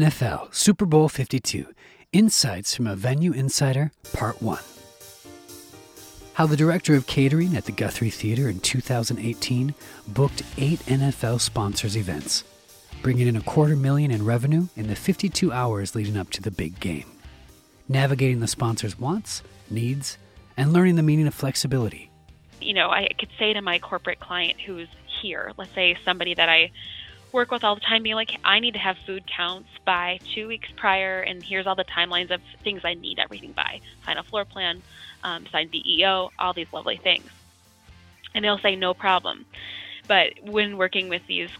NFL Super Bowl 52 Insights from a Venue Insider, Part 1. How the director of catering at the Guthrie Theater in 2018 booked eight NFL sponsors events, bringing in a quarter million in revenue in the 52 hours leading up to the big game. Navigating the sponsors' wants, needs, and learning the meaning of flexibility. You know, I could say to my corporate client who's here, let's say somebody that I work with all the time being like, I need to have food counts by two weeks prior, and here's all the timelines of things I need everything by. Sign a floor plan, um, sign BEO, all these lovely things. And they'll say, no problem. But when working with these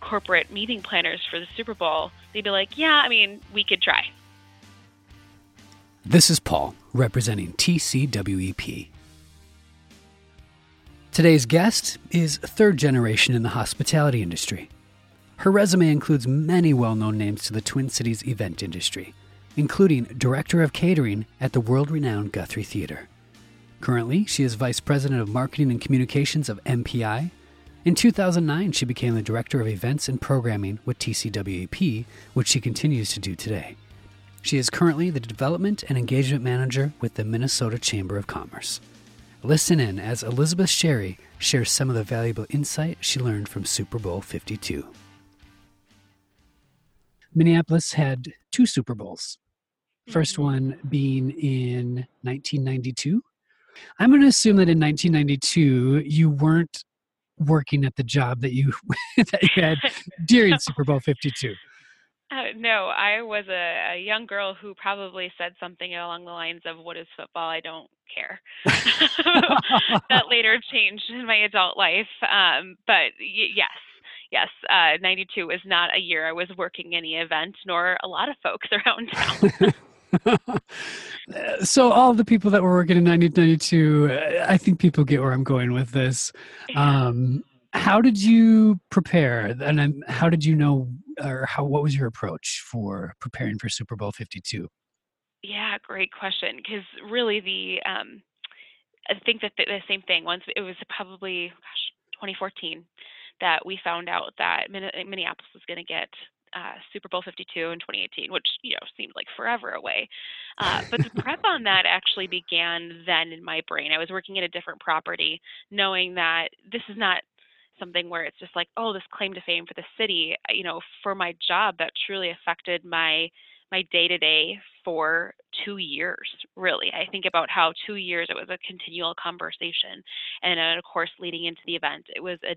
corporate meeting planners for the Super Bowl, they'd be like, yeah, I mean, we could try. This is Paul, representing TCWEP. Today's guest is third generation in the hospitality industry. Her resume includes many well known names to the Twin Cities event industry, including Director of Catering at the world renowned Guthrie Theater. Currently, she is Vice President of Marketing and Communications of MPI. In 2009, she became the Director of Events and Programming with TCWEP, which she continues to do today. She is currently the Development and Engagement Manager with the Minnesota Chamber of Commerce. Listen in as Elizabeth Sherry shares some of the valuable insight she learned from Super Bowl 52. Minneapolis had two Super Bowls. 1st Mhm. one being in 1992. I'm going to assume that in 1992 you weren't working at the job that you that you had during Super Bowl 52. Uh, no, I was a, a young girl who probably said something along the lines of, What is football? I don't care. that later changed in my adult life. Um, but y- yes, yes, uh, 92 was not a year I was working any event, nor a lot of folks around town. so all the people that were working in 1992, uh, I think people get where I'm going with this. Um, how did you prepare, and how did you know, or how what was your approach for preparing for Super Bowl 52? Yeah, great question. Because really, the um, I think that the, the same thing. Once it was probably gosh, 2014 that we found out that Minneapolis was going to get uh, Super Bowl 52 in 2018, which you know seemed like forever away. Uh, but the prep on that actually began then in my brain. I was working at a different property, knowing that this is not something where it's just like, oh, this claim to fame for the city. Uh, You know, for my job, that truly affected my my day to day for two years. Really, I think about how two years it was a continual conversation, and then of course leading into the event, it was a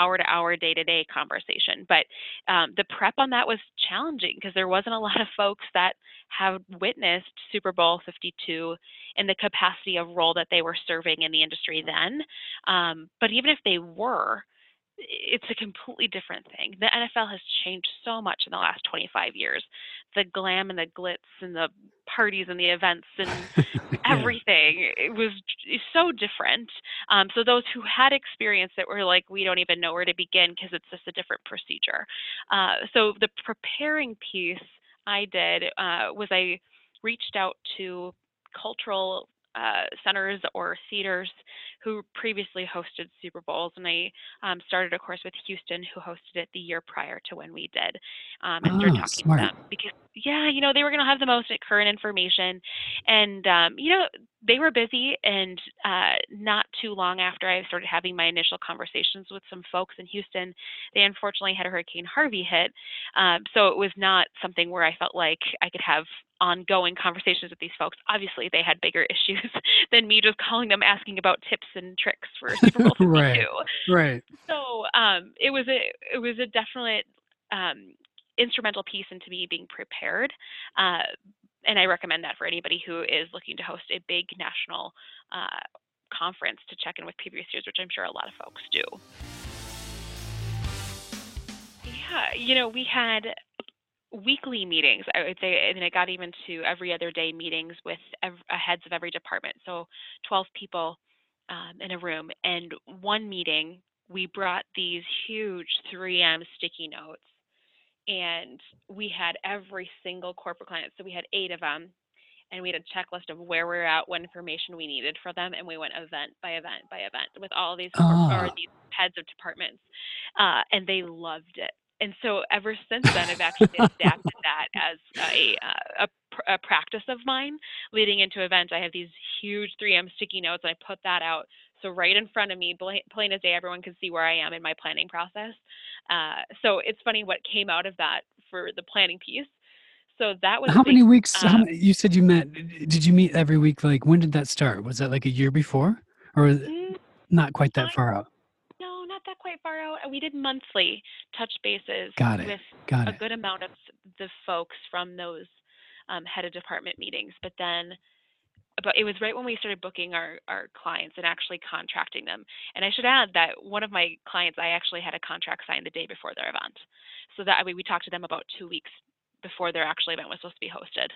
hour to hour, day to day conversation. But um, the prep on that was challenging because there wasn't a lot of folks that have witnessed Super Bowl 52 in the capacity of role that they were serving in the industry then. Um, but even if they were, it's a completely different thing. The NFL has changed so much in the last 25 years. The glam and the glitz and the parties and the events and everything it was so different. Um, so those who had experienced it were like, we don't even know where to begin because it's just a different procedure. Uh, so the preparing piece I did uh, was I reached out to cultural uh, centers or theaters who previously hosted Super Bowls, and I um, started a course with Houston, who hosted it the year prior to when we did, um, and started Ah, talking smart. to them because, yeah, you know, they were going to have the most current information, and um, you know, they were busy, and uh, not too long after I started having my initial conversations with some folks in Houston, they unfortunately had Hurricane Harvey hit, um, so it was not something where I felt like I could have ongoing conversations with these folks. Obviously, they had bigger issues than me just calling them asking about tips and tricks for Super Bowl 52. Right. Right. So um, it was a it was a definite um, instrumental piece into me being prepared. Uh, and I recommend that for anybody who is looking to host a big national uh, conference to check in with previous years, which I'm sure a lot of folks do. Yeah, you know, we had weekly meetings. I would say, and it got even to every other day meetings with uh, heads of every department. So 12 people um, in a room. And one meeting, we brought these huge 3M sticky notes, and we had every single corporate client. So we had eight of them. And we had a checklist of where we're at, what information we needed for them, and we went event by event by event with all these or Ah. these heads of departments, uh, and they loved it and so ever since then, I've actually adapted that as a, a, a, practice of mine. Leading into events, I have these huge 3M sticky notes, and I put that out. So right in front of me, plain as day, everyone can see where I am in my planning process. Uh, so it's funny what came out of that for the planning piece. So that was how big, many weeks? Um, how many, you said you met. Did you meet every week? Like when did that start? Was that like a year before, or mm, not quite that far out? No, not that quite far out. We did monthly touch bases Got it. with Got a it. good amount of the folks from those um, head of department meetings. But then, but it was right when we started booking our, our clients and actually contracting them. And I should add that one of my clients, I actually had a contract signed the day before their event. So that I mean, we talked to them about two weeks before their actual event was supposed to be hosted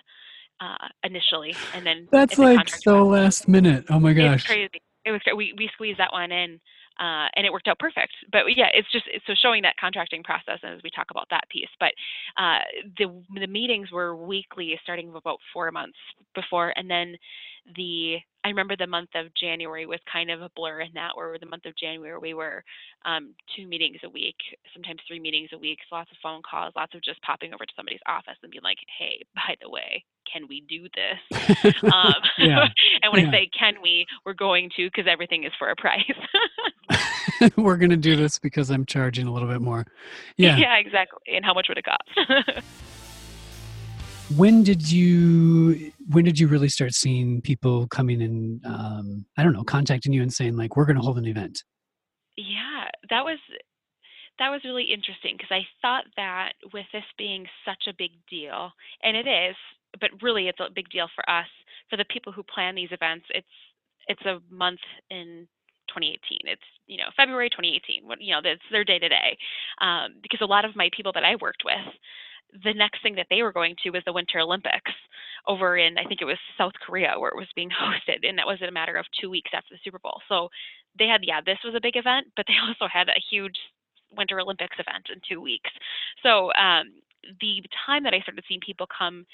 uh, initially, and then that's like so last minute. Oh my gosh, it's crazy. It was we we squeezed that one in uh, and it worked out perfect. But yeah, it's just so showing that contracting process as we talk about that piece. But uh, the the meetings were weekly, starting about four months before, and then the I remember the month of January was kind of a blur in that, where the month of January we were um, two meetings a week, sometimes three meetings a week, so lots of phone calls, lots of just popping over to somebody's office and being like, "Hey, by the way, can we do this?" um, and when yeah. I say "can we," we're going to because everything is for a price. we're going to do this because I'm charging a little bit more. Yeah. Yeah, exactly. And how much would it cost? when did you when did you really start seeing people coming and um, i don't know contacting you and saying like we're going to hold an event yeah that was that was really interesting because i thought that with this being such a big deal and it is but really it's a big deal for us for the people who plan these events it's it's a month in 2018 it's you know february 2018 what you know that's their day to day because a lot of my people that i worked with the next thing that they were going to was the Winter Olympics over in, I think it was South Korea, where it was being hosted. And that was in a matter of two weeks after the Super Bowl. So they had, yeah, this was a big event, but they also had a huge Winter Olympics event in two weeks. So um, the time that I started seeing people come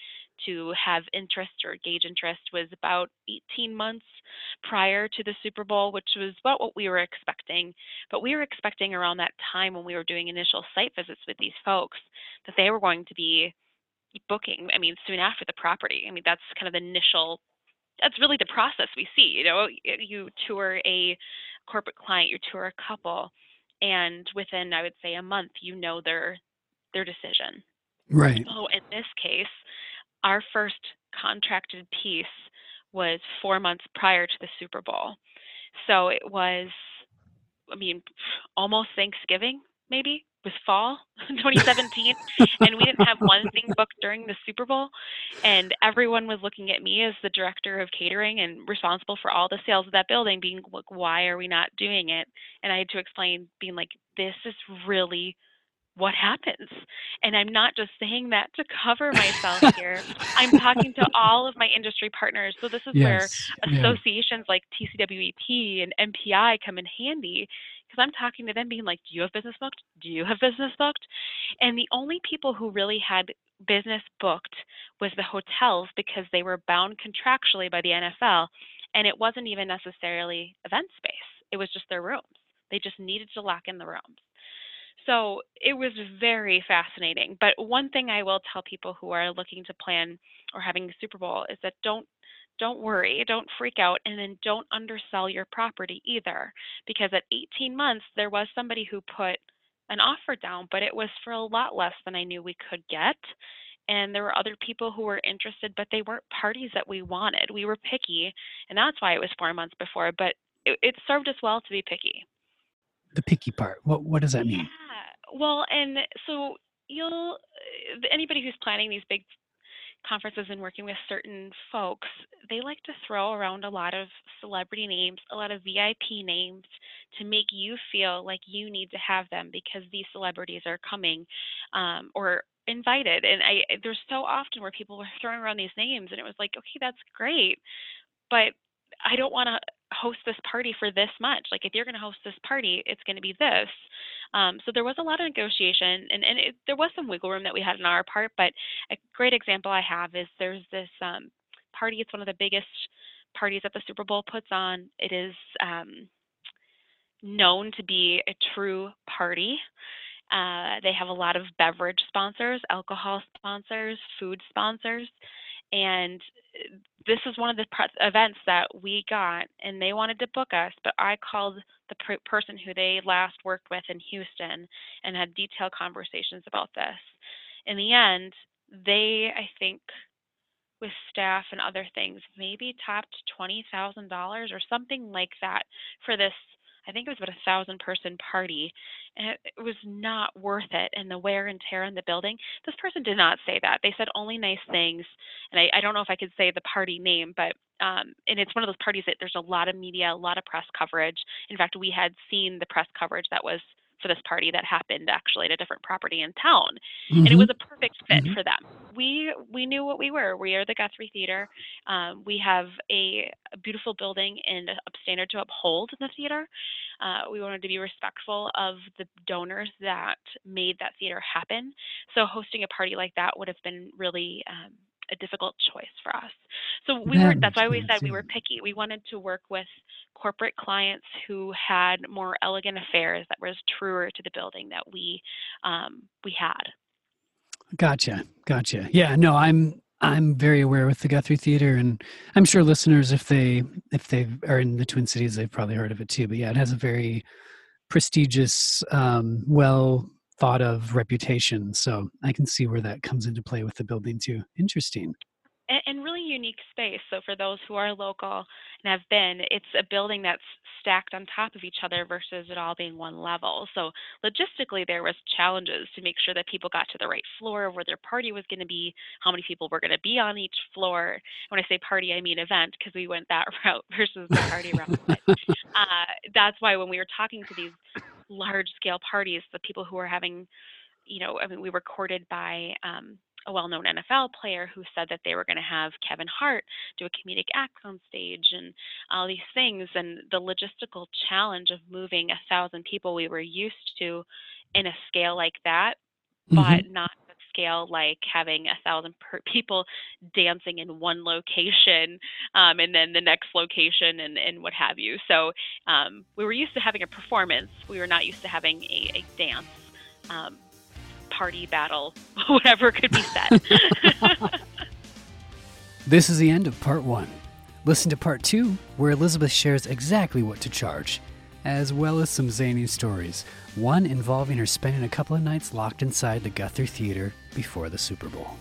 to have interest or gauge interest was about 18 months prior to the Super Bowl, which was about what we were expecting. But we were expecting around that time when we were doing initial site visits with these folks that they were going to be booking, I mean, soon after the property. I mean, that's kind of the initial that's really the process we see. You know, you tour a corporate client, you tour a couple, and within I would say a month, you know their their decision. Right. So in this case, our first contracted piece was four months prior to the Super Bowl. So it was, I mean, almost Thanksgiving, maybe, was fall 2017. and we didn't have one thing booked during the Super Bowl. And everyone was looking at me as the director of catering and responsible for all the sales of that building, being like, why are we not doing it? And I had to explain, being like, this is really what happens. And I'm not just saying that to cover myself here. I'm talking to all of my industry partners. So this is yes. where associations yeah. like TCWEP and MPI come in handy because I'm talking to them being like, "Do you have business booked? Do you have business booked?" And the only people who really had business booked was the hotels because they were bound contractually by the NFL and it wasn't even necessarily event space. It was just their rooms. They just needed to lock in the rooms. So it was very fascinating. But one thing I will tell people who are looking to plan or having a Super Bowl is that don't don't worry, don't freak out, and then don't undersell your property either. Because at 18 months, there was somebody who put an offer down, but it was for a lot less than I knew we could get. And there were other people who were interested, but they weren't parties that we wanted. We were picky, and that's why it was four months before. But it, it served us well to be picky. The picky part. What what does that mean? Well, and so you'll uh, anybody who's planning these big conferences and working with certain folks, they like to throw around a lot of celebrity names, a lot of VIP names to make you feel like you need to have them because these celebrities are coming um, or invited. And I there's so often where people were throwing around these names, and it was like, okay, that's great, but I don't want to host this party for this much. Like if you're going to host this party, it's going to be this. Um, so there was a lot of negotiation, and, and it, there was some wiggle room that we had on our part. But a great example I have is there's this um, party. It's one of the biggest parties that the Super Bowl puts on. It is um, known to be a true party. Uh, they have a lot of beverage sponsors, alcohol sponsors, food sponsors, and uh, this is one of the events that we got, and they wanted to book us, but I called the person who they last worked with in Houston and had detailed conversations about this. In the end, they, I think, with staff and other things, maybe topped $20,000 or something like that for this I think it was about a thousand person party, and it, was not worth it. And the wear and tear on the building. This person did not say that. They said only nice things, and I, I don't know if I could say the party name, but um, and it's one of those parties that there's a lot of media, a lot of press coverage. In fact, we had seen the press coverage that was for this party that happened actually at a different property in town, mm-hmm. and it was a perfect fit mm-hmm. for them. We we knew what we were. We are the Guthrie Theater. Um, we have a, a, beautiful building and a standard to uphold in the theater. Uh, we wanted to be respectful of the donors that made that theater happen. So hosting a party like that would have been really um, a difficult choice for us. So we that were that's why we said we were picky. We wanted to work with corporate clients who had more elegant affairs that was truer to the building that we um, we had. Gotcha, gotcha. Yeah, no, I'm I'm very aware with the Guthrie Theater, and I'm sure listeners, if they if they are in the Twin Cities, they've probably heard of it too. But yeah, it has a very prestigious, um, well thought of reputation. So I can see where that comes into play with the building too. Interesting and, really unique space. So for those who are local and have been, it's a building that's stacked on top of each other versus it all being one level. So logistically, there was challenges to make sure that people got to the right floor where their party was going to be, how many people were going to be on each floor. When I say party, I mean event because we went that route versus the party route. But, uh, that's why when we were talking to these large scale parties, the people who were having you know, I mean, we were courted by um, a well-known NFL player who said that they were going to have Kevin Hart do a comedic act on stage and all these things and the logistical challenge of moving a thousand people we were used to in a scale like that mm-hmm. but not a scale like having a thousand people dancing in one location um, and then the next location and, and what have you so um, we were used to having a performance we were not used to having a, a dance um, party battle, whatever could be said. this is the end of part one. Listen to part two, where Elizabeth shares exactly what to charge, as well as some zany stories, one involving her spending a couple of nights locked inside the Guthrie Theater before the Super Bowl.